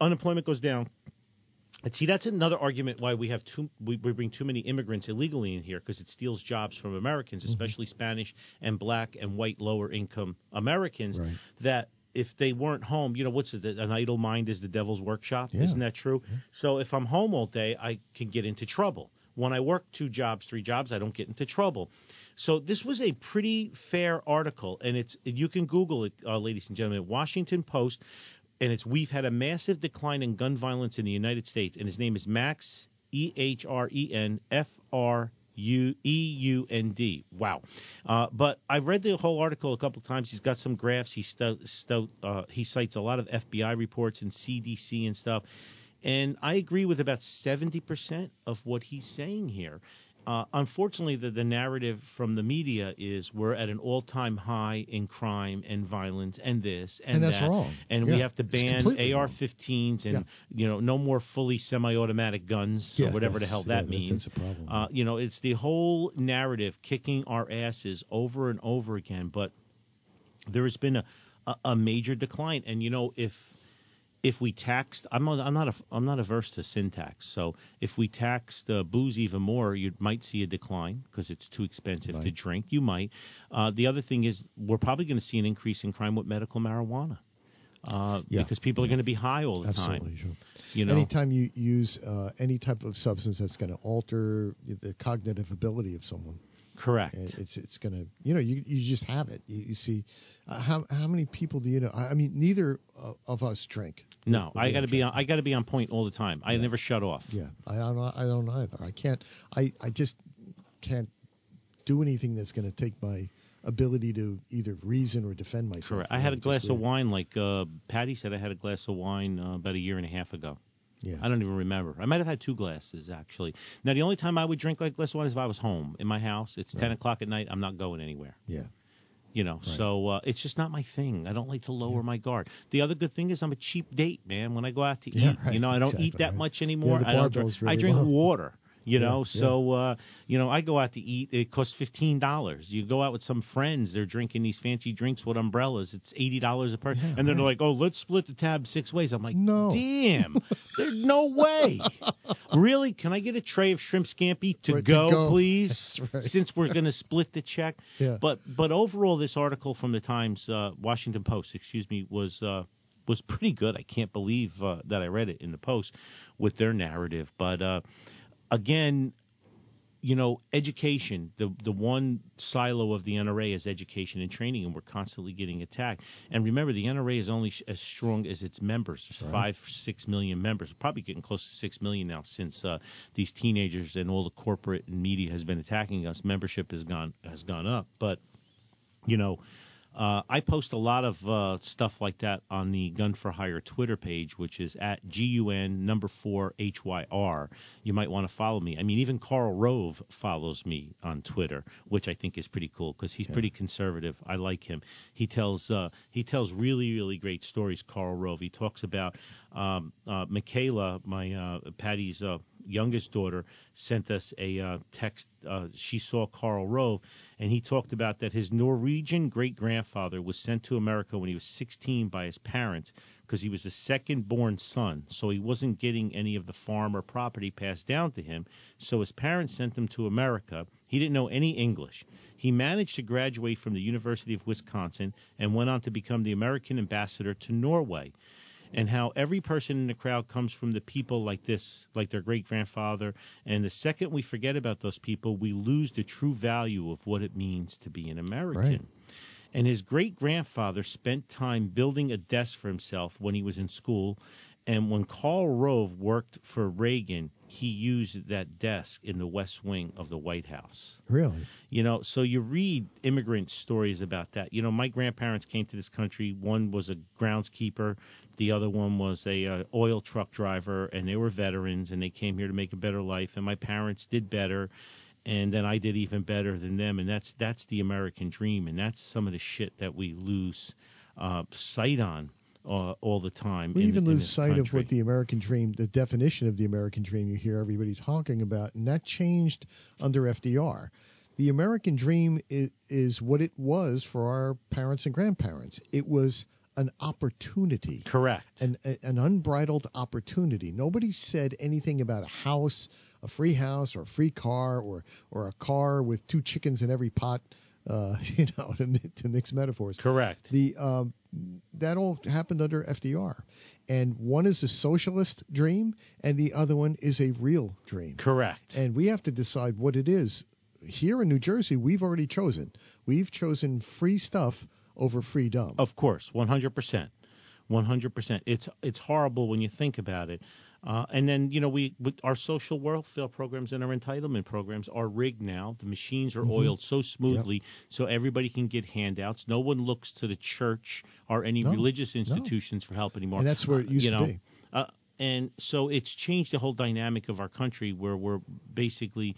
unemployment goes down, and see that's another argument why we have too we, we bring too many immigrants illegally in here because it steals jobs from Americans, Mm-hmm. especially Spanish and black and white lower income Americans. Right. That if they weren't home, you know what's it? An idle mind is the devil's workshop. Yeah. Isn't that true? So if I'm home all day, I can get into trouble. When I work two jobs, three jobs, I don't get into trouble. So this was a pretty fair article, and it's you can Google it, uh, ladies and gentlemen. Washington Post, and it's we've had a massive decline in gun violence in the United States, and his name is Max E H R E N F R U E U N D. Wow. Uh, but I've read the whole article a couple times. He's got some graphs. He uh, he cites a lot of FBI reports and CDC and stuff. And I agree with about 70% of what he's saying here. uh, unfortunately, the, the narrative from the media is we're at an all time high in crime and violence and this and, And that's that, wrong. And Yeah, we have to ban. AR-15s and Yeah. you know no more fully semi-automatic guns Yeah, or whatever the hell that that- means. that's a problem. Uh, you know, it's the whole narrative kicking our asses over and over again. But there has been a, a, a major decline, and you know if if we taxed, I'm not, I'm not a, I'm not averse to sin tax. So if we taxed uh, booze even more, you might see a decline because it's too expensive to drink. You might. Uh, the other thing is we're probably going to see an increase in crime with medical marijuana. Uh, Yeah. because people are going to be high all the Absolutely. time. Sure. You know, Anytime you use uh, any type of substance that's going to alter the cognitive ability of someone, correct. it- it's it's going to you know you you just have it. You, you see, uh, how how many people do you know? I I mean, neither uh, of us drink. No, I got to be on, I got to be on point all the time. I Yeah. never shut off. Yeah, I don't. I don't either. I can't. I I just can't do anything that's going to take my ability to either reason or defend myself. Correct. I had a glass of wine, like uh, Patty said. I had a glass of wine uh, about a year and a half ago. Yeah. I don't even remember. I might have had two glasses actually. Now the only time I would drink like of wine is if I was home in my house. It's ten o'clock at night. I'm not going anywhere. Yeah. You know, Right. so uh, it's just not my thing. I don't like to lower my guard. The other good thing is I'm a cheap date, man. When I go out to Yeah, eat, right. you know, I don't Exactly, eat that right. much anymore. I don't barbell's drink, I drink low. water. You know, yeah. so uh, you know, I go out to eat. It costs fifteen dollars. You go out with some friends. They're drinking these fancy drinks with umbrellas. It's eighty dollars a person, and then they're right. like, "Oh, let's split the tab six ways." I'm like, No. damn, there's no way. really? Can I get a tray of shrimp scampi to, Right, to go, go. please? Right. Since we're going to split the check. Yeah. But but overall, this article from the Times, uh, Washington Post, excuse me, was. Uh, was pretty good. I can't believe uh, that I read it in the Post with their narrative. But uh, again, you know, education, the the one silo of the NRA is education and training, and we're constantly getting attacked. And remember, the NRA is only sh- as strong as its members. There's Five, six million members, probably getting close to six million now since uh, these teenagers and all the corporate and media has been attacking us. Membership has gone has gone up, but you know, uh, I post a lot of uh, stuff like that on the Gun for Hire Twitter page, which is at gun number four hyr. You might want to follow me. I mean, even Karl Rove follows me on Twitter, which I think is pretty cool because he's pretty conservative. I like him. He tells uh, he tells really really great stories. Karl Rove. He talks about um, uh, Michaela, my uh, Patty's uh, youngest daughter, sent us a uh, text. Uh, she saw Karl Rove, and he talked about that his Norwegian great grandfather was sent to America when he was 16 by his parents because he was the second born son, so he wasn't getting any of the farm or property passed down to him. So his parents sent him to America. He didn't know any English. He managed to graduate from the University of Wisconsin and went on to become the American ambassador to Norway and how every person in the crowd comes from the people like this, like their great grandfather. And the second we forget about those people, we lose the true value of what it means to be an American. Right. And his great grandfather spent time building a desk for himself when he was in school. And when Karl Rove worked for Reagan, he used that desk in the West Wing of the White House. Really? You know, so you read immigrant stories about that. You know, my grandparents came to this country. One was a groundskeeper, the other one was a uh, oil truck driver, and they were veterans, and they came here to make a better life. And my parents did better, and then I did even better than them. And that's that's the American dream, and that's some of the shit that we lose uh, sight on. Uh, all the time. We in- even lose sight of what the American dream, the definition of the American dream you hear everybody talking about, and that changed under FDR. The American dream is, is what it was for our parents and grandparents. It was an opportunity. Correct. An, a- an unbridled opportunity. Nobody said anything about a house, a free house, or a free car, or or a car with two chickens in every pot. Uh, you know, to, to mix metaphors. Correct. The um, that all happened under FDR, and one is a socialist dream, and the other one is a real dream. Correct. And we have to decide what it is. Here in New Jersey, we've already chosen. We've chosen free stuff over freedom. Of course, one hundred percent, one hundred percent. It's it's horrible when you think about it. Uh, and then you know we our social welfare programs and our entitlement programs are rigged now. The machines are oiled so smoothly, so everybody can get handouts. No one looks to the church or any No, religious institutions for help anymore. And that's where it Uh, used you to be. Uh, and so it's changed the whole dynamic of our country, where we're basically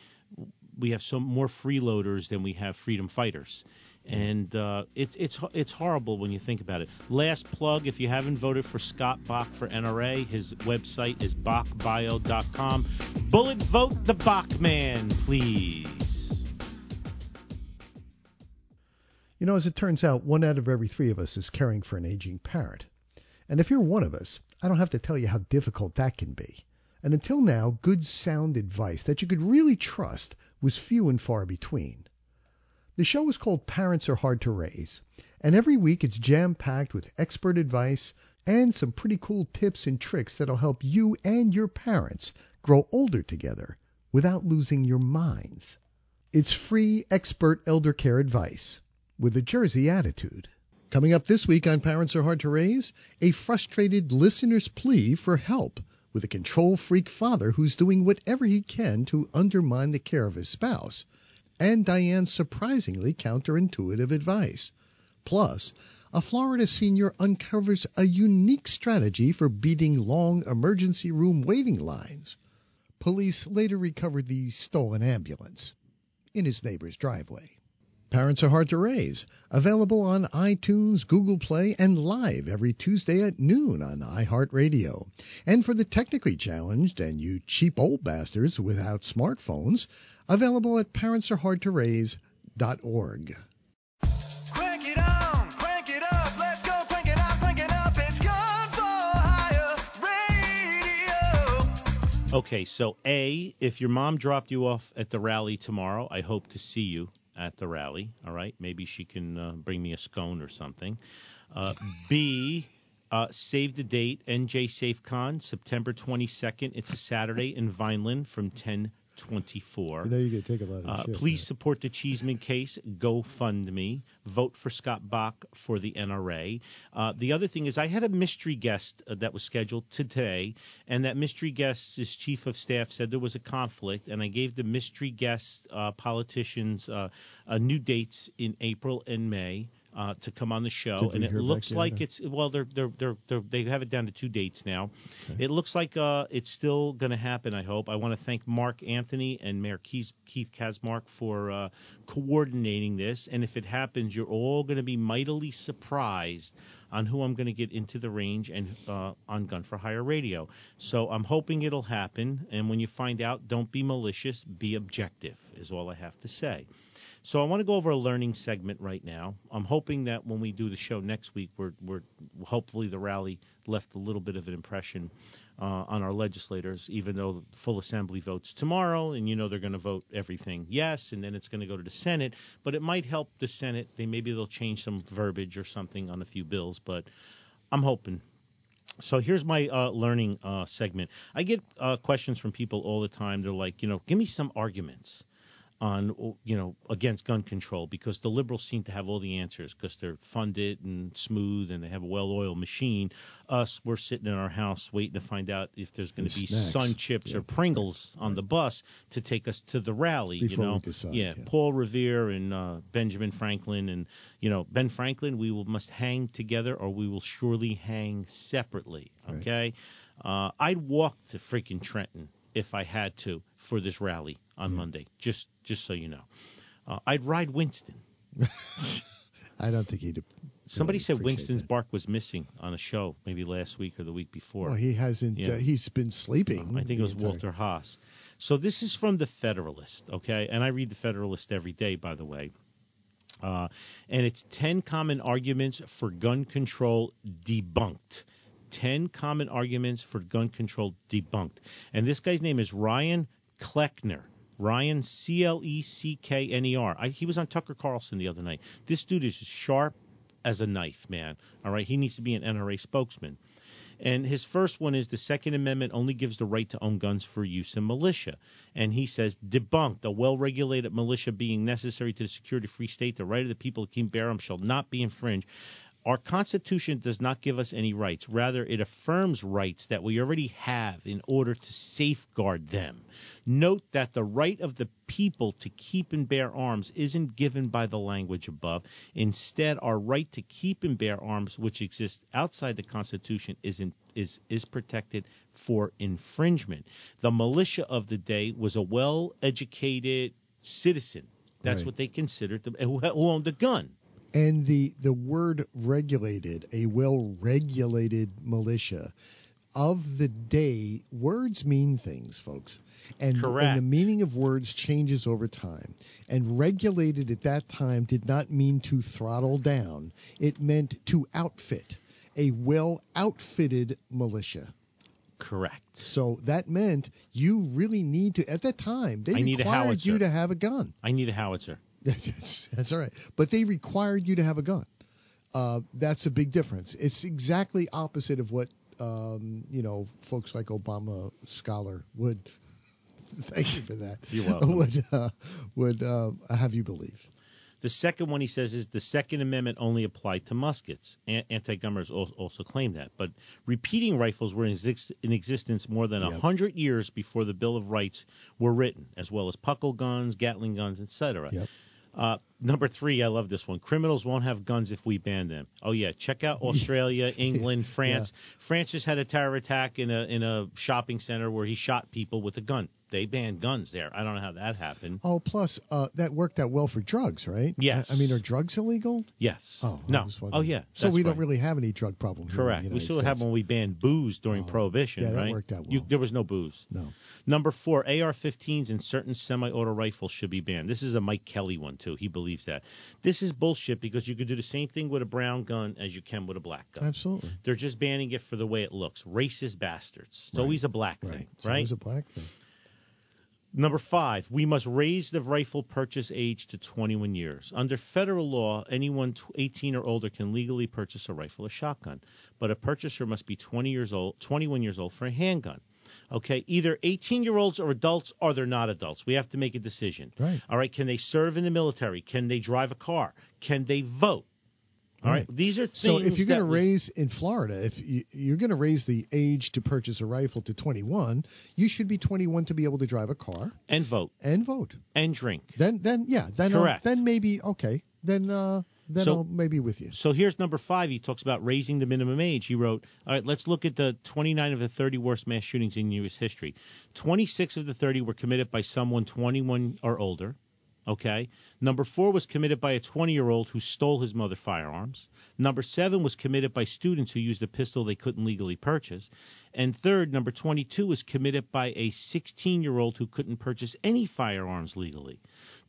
we have some more freeloaders than we have freedom fighters. And uh, it's it's it's horrible when you think about it. Last plug: if you haven't voted for Scott Bach for NRA, his website is bachbio.com. Bullet vote the Bachman, please. You know, as it turns out, one out of every three of us is caring for an aging parent. And if you're one of us, I don't have to tell you how difficult that can be. And until now, good sound advice that you could really trust was few and far between. The show is called Parents Are Hard to Raise, and every week it's jam packed with expert advice and some pretty cool tips and tricks that'll help you and your parents grow older together without losing your minds. It's free expert elder care advice with a Jersey attitude. Coming up this week on Parents Are Hard to Raise, a frustrated listener's plea for help with a control freak father who's doing whatever he can to undermine the care of his spouse, and Diane's surprisingly counterintuitive advice. Plus, a Florida senior uncovers a unique strategy for beating long emergency room waiting lines. Police later recovered the stolen ambulance in his neighbor's driveway. Parents Are Hard to Raise, available on iTunes, Google Play, and live every Tuesday at noon on iHeartRadio. And for the technically challenged and you cheap old bastards without smartphones, available at parentsareHardToRaise.org. Crank it on, crank it up, let's go crank it up, crank it up. It's Gun for Hire Radio. Okay, so A, if your mom dropped you off at the rally tomorrow, I hope to see you at the rally. All right, maybe she can uh, bring me a scone or something. Uh, B, uh, save the date. NJ SafeCon, September 22nd. It's a Saturday in Vineland from 10 24. You know going to take a lot of Uh, shit. please support the Cheeseman case. GoFundMe. Vote for Scott Bach for the NRA. Uh, the other thing is, I had a mystery guest uh, that was scheduled today, and that mystery guest's chief of staff said there was a conflict, and I gave the mystery guest uh, politicians uh, uh, new dates in April and May. Uh, to come on the show, Did and it looks like it's well, they're they're they're, they're they have it down to two dates now. It looks like uh, it's still going to happen. I hope. I want to thank Mark Anthony and Mayor Keith, Keith Kazmark for uh, coordinating this. And if it happens, you're all going to be mightily surprised on who I'm going to get into the range and uh, on Gun for Hire Radio. So I'm hoping it'll happen. And when you find out, don't be malicious. Be objective. Is all I have to say. So I want to go over a learning segment right now. I'm hoping that when we do the show next week, we're, we're hopefully the rally left a little bit of an impression uh, on our legislators, even though full assembly votes tomorrow, and you know they're going to vote everything yes, and then it's going to go to the Senate. But it might help the Senate. They maybe they'll change some verbiage or something on a few bills, but I'm hoping. So here's my uh, learning uh, segment. I get uh, questions from people all the time. They're like, you know, give me some arguments on you know against gun control because the liberals seem to have all the answers because they're funded and smooth and they have a well-oiled machine. Us, we're sitting in our house waiting to find out if there's going to be Snacks. Sun Chips Yeah. or Pringles on the bus to take us to the rally. Before you know, decide, yeah, yeah. Paul Revere and uh, Benjamin Franklin and you know Ben Franklin. We will must hang together or we will surely hang separately. Right. Okay, uh, I'd walk to freaking Trenton if I had to for this rally on Monday. Just just so you know, uh, I'd ride Winston. I don't think he'd. Somebody said Winston's that. bark was missing on a show, maybe last week or the week before. Well, he hasn't. Yeah. Uh, he's been sleeping. I think it was entire- Walter Haas. So this is from the Federalist, okay? And I read the Federalist every day, by the way. Uh, and it's 10 common arguments for gun control debunked. 10 common arguments for gun control debunked. And this guy's name is Ryan Cleckner. Ryan C L E C K N E R. He was on Tucker Carlson the other night. This dude is sharp as a knife, man. All right, he needs to be an NRA spokesman. And his first one is the Second Amendment only gives the right to own guns for use in militia. And he says, debunked, a well regulated militia being necessary to the security of free state, the right of the people to keep and bear arms shall not be infringed. Our Constitution does not give us any rights. Rather, it affirms rights that we already have in order to safeguard them. Note that the right of the people to keep and bear arms isn't given by the language above. Instead, our right to keep and bear arms, which exists outside the Constitution, is, in, is, is protected for infringement. The militia of the day was a well educated, citizen. That's Right. what they considered the, who, who owned a gun. And the the word regulated, a well regulated militia. Of the day, words mean things, folks. And, and the meaning of words changes over time. And regulated at that time did not mean to throttle down, it meant to outfit a well outfitted militia. Correct. So that meant you really need to, at that time, they I required you to have a gun. I need a howitzer. That's, that's all right. But they required you to have a gun. Uh, that's a big difference. It's exactly opposite of what um, you know folks like Obama scholar would. Thank you for that. You're welcome. Would uh, would uh, have you believe? The second one he says is the Second Amendment only applied to muskets. A- anti-gunners also claim that, but repeating rifles were in, exist- in existence more than a Yep. hundred years before the Bill of Rights were written, as well as puckle guns, Gatling guns, etc. Yep. Uh, number three, I love this one. Criminals won't have guns if we ban them. Oh yeah, check out Australia, England, France. France just had a terror attack in a in a shopping center where he shot people with a gun. They banned guns there. I don't know how that happened. Oh, plus uh, that worked out well for drugs, right? Yes. I, I mean, are drugs illegal? Yes. Oh, no. Oh yeah. So we don't really have any drug problem here. in the Correct. We still saw what happened States. when we banned booze during Oh, Prohibition, yeah, that right? worked out You- well. there was no booze. No. Number four, AR-15s and certain semi-auto rifles should be banned. This is a Mike Kelly one too. He believes that. This is bullshit because you could do the same thing with a brown gun as you can with a black gun. Absolutely. They're just banning it for the way it looks. Racist bastards. It's Right. always a black Right. thing, right? It was a black thing. Number five, we must raise the rifle purchase age to 21 years. Under federal law, anyone 18 or older can legally purchase a rifle or shotgun, but a purchaser must be 20 years old, 21 years old for a handgun. Okay, either 18 year olds are adults or they're not adults. We have to make a decision. Right. All right, can they serve in the military? Can they drive a car? Can they vote? All right, Right. these are things. So if you're going to raise in Florida, if you, you're going to raise the age to purchase a rifle to 21, you should be 21 to be able to drive a car and vote and vote. and drink. Then, then yeah, then I'll- Correct. then maybe okay. Then, uh, then So- I'll maybe with you. So here's number five. He talks about raising the minimum age. He wrote, All right, let's look at the 29 of the 30 worst mass shootings in U.S. history. 26 of the 30 were committed by someone 21 or older. Okay. Number four was committed by a 20 year old who stole his mother firearms. Number seven was committed by students who used a pistol they couldn't legally purchase. And third, number 22 was committed by a 16 year old who couldn't purchase any firearms legally.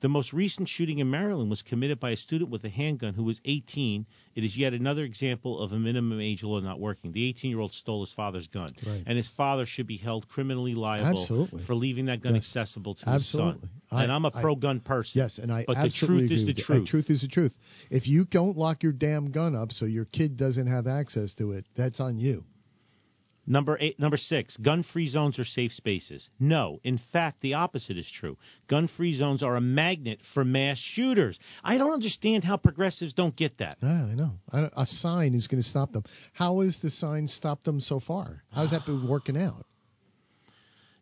The most recent shooting in Maryland was committed by a student with a handgun who was 18. It is yet another example of a minimum age law not working. The 18 year old stole his father's gun, Right. and his father should be held criminally liable Absolutely. for leaving that gun Yes. accessible to Absolutely. his son. I- and I'm a pro gun person. Yes, and I but the truth is the truth. truth is the truth. If you don't lock your damn gun up so your kid doesn't have access to it, that's on you. Number eight, number six, gun-free zones are safe spaces. No, in fact, the opposite is true. Gun-free zones are a magnet for mass shooters. I don't understand how progressives don't get that. Yeah, I know. A sign is going to stop them. How has the sign stopped them so far? How's that been working out?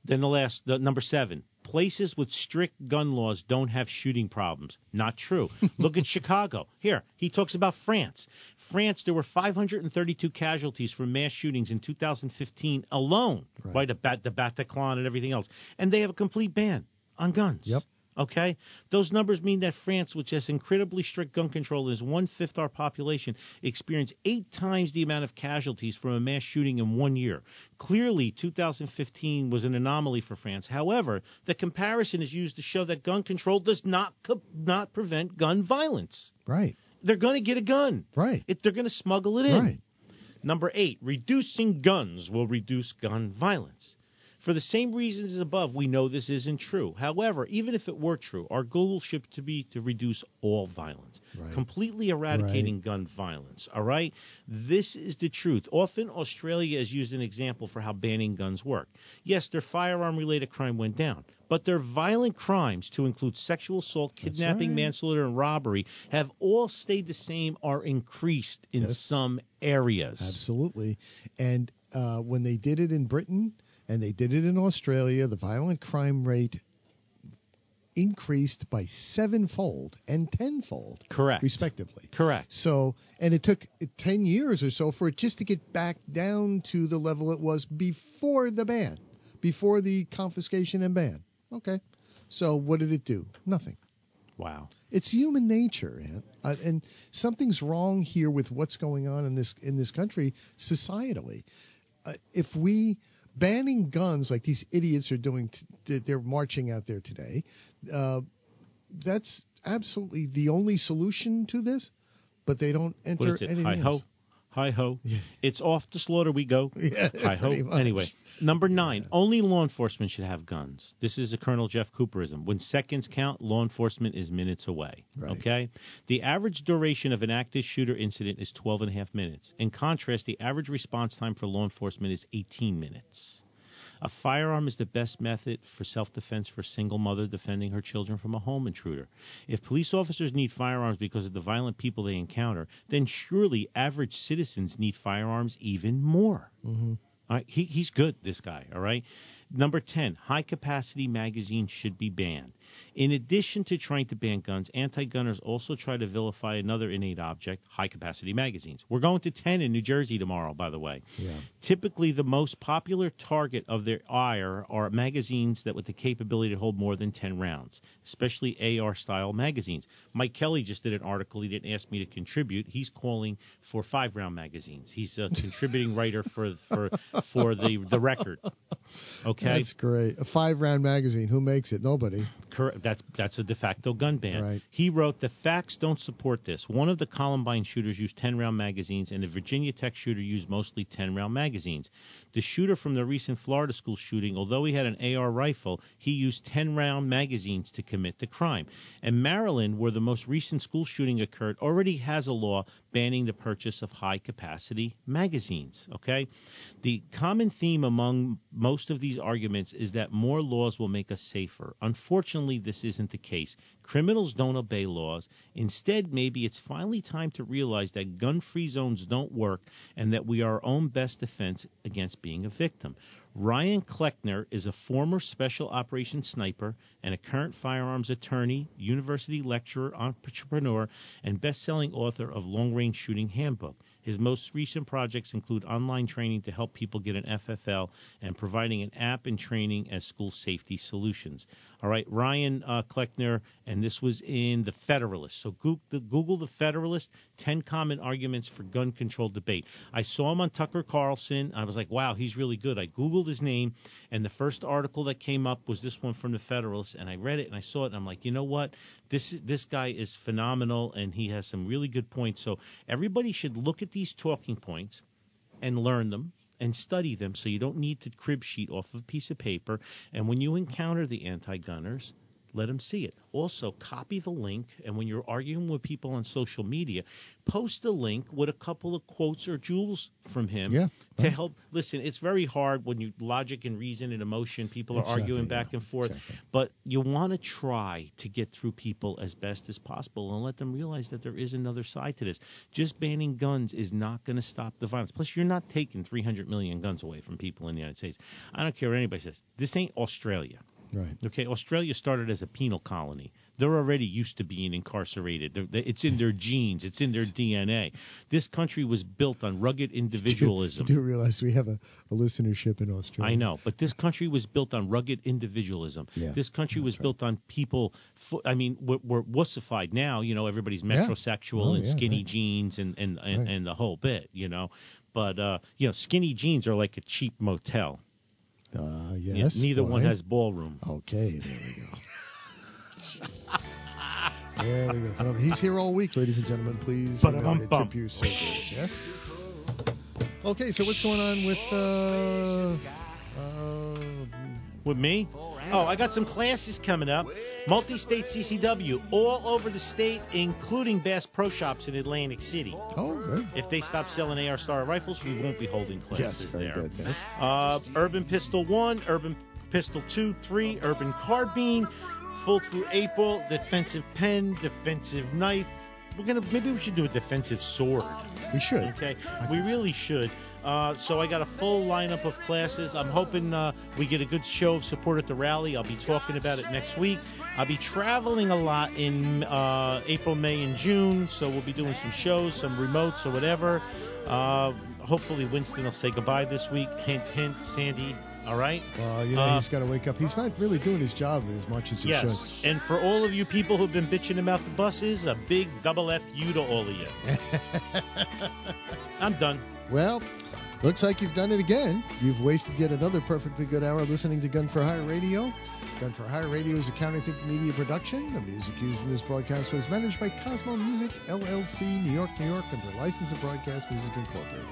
Then the last, the, number seven, places with strict gun laws don't have shooting problems. Not true. Look at Chicago. Here, he talks about France. France, there were 532 casualties from mass shootings in 2015 alone, Right. right? The, Bat- the Bataclan and everything else. And they have a complete ban on guns. Yep. Okay? Those numbers mean that France, which has incredibly strict gun control and is one fifth our population, experienced eight times the amount of casualties from a mass shooting in one year. Clearly, 2015 was an anomaly for France. However, the comparison is used to show that gun control does not co- not prevent gun violence. Right, They're going to get a gun. right, It, they're going to smuggle it in. right. Number eight, reducing guns will reduce gun violence. For the same reasons as above, we know this isn't true. However, even if it were true, our goal should to be to reduce all violence, Right. completely eradicating gun violence. All right, this is the truth. Often, Australia is used as an example for how banning guns work. Yes, their firearm-related crime went down, but their violent crimes, to include sexual assault, kidnapping, right. manslaughter, and robbery, have all stayed the same or increased in Yes. some areas. Absolutely. And uh, when they did it in Britain and they did it in Australia, the violent crime rate increased by sevenfold and tenfold, Correct. respectively. Correct. So, and it took 10 years or so for it just to get back down to the level it was before the ban, before the confiscation and ban. Okay. So what did it do? Nothing. Wow. It's human nature. Uh, and something's wrong here with what's going on in this in this country societally. Uh, if we banning guns like these idiots are doing, t- they're marching out there today. Uh, that's absolutely the only solution to this. But they don't enter What is it? anything else. Hi ho. It's off to slaughter we go. Yeah, Hi ho. Anyway, number nine. Only law enforcement should have guns. This is a Colonel Jeff Cooperism. When seconds count, law enforcement is minutes away. Right. Okay. The average duration of an active shooter incident is 12 and a half minutes. In contrast, the average response time for law enforcement is 18 minutes. A firearm is the best method for self defense for a single mother defending her children from a home intruder. If police officers need firearms because of the violent people they encounter, then surely average citizens need firearms even more. Mm-hmm. All right, he, he's good, this guy, all right? Number 10, high capacity magazines should be banned. In addition to trying to ban guns, anti gunners also try to vilify another innate object, high capacity magazines. We're going to 10 in New Jersey tomorrow, by the way. Yeah. Typically, the most popular target of their ire are magazines that with the capability to hold more than 10 rounds, especially AR style magazines. Mike Kelly just did an article. He didn't ask me to contribute. He's calling for five round magazines. He's a contributing writer for for for the the record. Okay, That's great. A five round magazine. Who makes it? Nobody. Correct. That's that's a de facto gun ban. Right. He wrote the facts don't support this. One of the Columbine shooters used 10 round magazines, and the Virginia Tech shooter used mostly 10 round magazines. The shooter from the recent Florida school shooting, although he had an AR rifle, he used 10 round magazines to commit the crime. And Maryland, where the most recent school shooting occurred, already has a law banning the purchase of high capacity magazines. Okay, the common theme among most of these arguments is that more laws will make us safer. Unfortunately, this isn't the case. Criminals don't obey laws. Instead, maybe it's finally time to realize that gun free zones don't work and that we are our own best defense against being a victim. Ryan Cleckner is a former special operations sniper and a current firearms attorney, university lecturer, entrepreneur, and best selling author of Long Range Shooting Handbook. His most recent projects include online training to help people get an FFL and providing an app and training as school safety solutions. All right, Ryan uh, Cleckner, and this was in The Federalist. So Google the, Google the Federalist 10 Common Arguments for Gun Control Debate. I saw him on Tucker Carlson. I was like, wow, he's really good. I Googled his name, and the first article that came up was this one from The Federalist, and I read it and I saw it, and I'm like, you know what? This, is, this guy is phenomenal, and he has some really good points. So everybody should look at these talking points and learn them and study them so you don't need to crib sheet off of a piece of paper. And when you encounter the anti gunners, let them see it. Also, copy the link, and when you're arguing with people on social media, post a link with a couple of quotes or jewels from him Yeah, to right. help. Listen, it's very hard when you logic and reason and emotion, people are Exactly, arguing back yeah, and forth, exactly. but you want to try to get through people as best as possible and let them realize that there is another side to this. Just banning guns is not going to stop the violence. Plus, you're not taking 300 million guns away from people in the United States. I don't care what anybody says. This ain't Australia. Right. Okay, Australia started as a penal colony. They're already used to being incarcerated. They're, they- it's in their genes. It's in their DNA. This country was built on rugged individualism. You do realize we have a, a listenership in Australia. I know, but this country was built on rugged individualism. Yeah, this country was built on people. Fo- I mean, we're, we're wussified now. You know, everybody's Yeah. metrosexual Oh, and yeah, skinny right. jeans and and and, Right. and the whole bit. You know, but uh, you know, skinny jeans are like a cheap motel. Uh, Yeah, yes. neither one has ballroom. Okay, there we go. there we go. He's here all week, ladies and gentlemen. Please remember to tip your servers. Yes. Okay, so what's going on with uh, uh, With me? Oh, I got some classes coming up. Multi-state CCW all over the state, including Bass Pro Shops in Atlantic City. Oh, good. If they stop selling AR Star rifles, we won't be holding classes Yes, very there. good. Yes. Uh, Urban Pistol 1, Urban Pistol 2, 3, Urban Carbine, full through April, defensive pen, defensive knife. We're gonna maybe we should do a defensive sword. We should. Okay, we really should. Uh, so I got a full lineup of classes. I'm hoping uh, we get a good show of support at the rally. I'll be talking about it next week. I'll be traveling a lot in uh, April, May, and June. So we'll be doing some shows, some remotes or whatever. Uh, hopefully Winston will say goodbye this week. Hint, hint. Sandy, All right. Well, you know, Uh, he's got to wake up. He's not really doing his job as much as he Yes. should. And for all of you people who've been bitching about the buses, a big double F you to all of you. I'm done. Well, looks like you've done it again. You've wasted yet another perfectly good hour listening to Gun for Hire Radio. Gun for Hire Radio is a County Think Media production. The music used in this broadcast was managed by Cosmo Music LLC, New York, New York, under license of Broadcast Music Incorporated.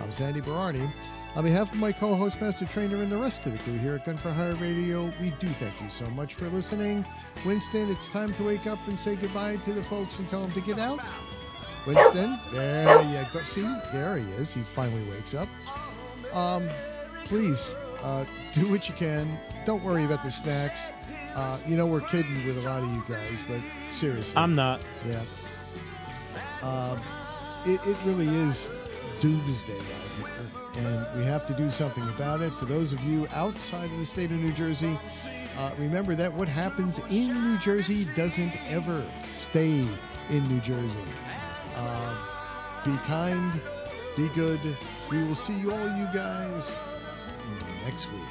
I'm Sandy Barardi. On behalf of my co-host, Master Trainer, and the rest of the crew here at Gun for Hire Radio, we do thank you so much for listening. Winston, it's time to wake up and say goodbye to the folks and tell them to get out. Winston, there you go. See, there he is. He finally wakes up. Um, please uh, do what you can. Don't worry about the snacks. Uh, you know we're kidding with a lot of you guys, but seriously, I'm not. yeah. Um, it, it really is doomsday and we have to do something about it. For those of you outside of the state of New Jersey, uh, remember that what happens in New Jersey doesn't ever stay in New Jersey. Uh, be kind, be good. We will see you all, you guys, next week.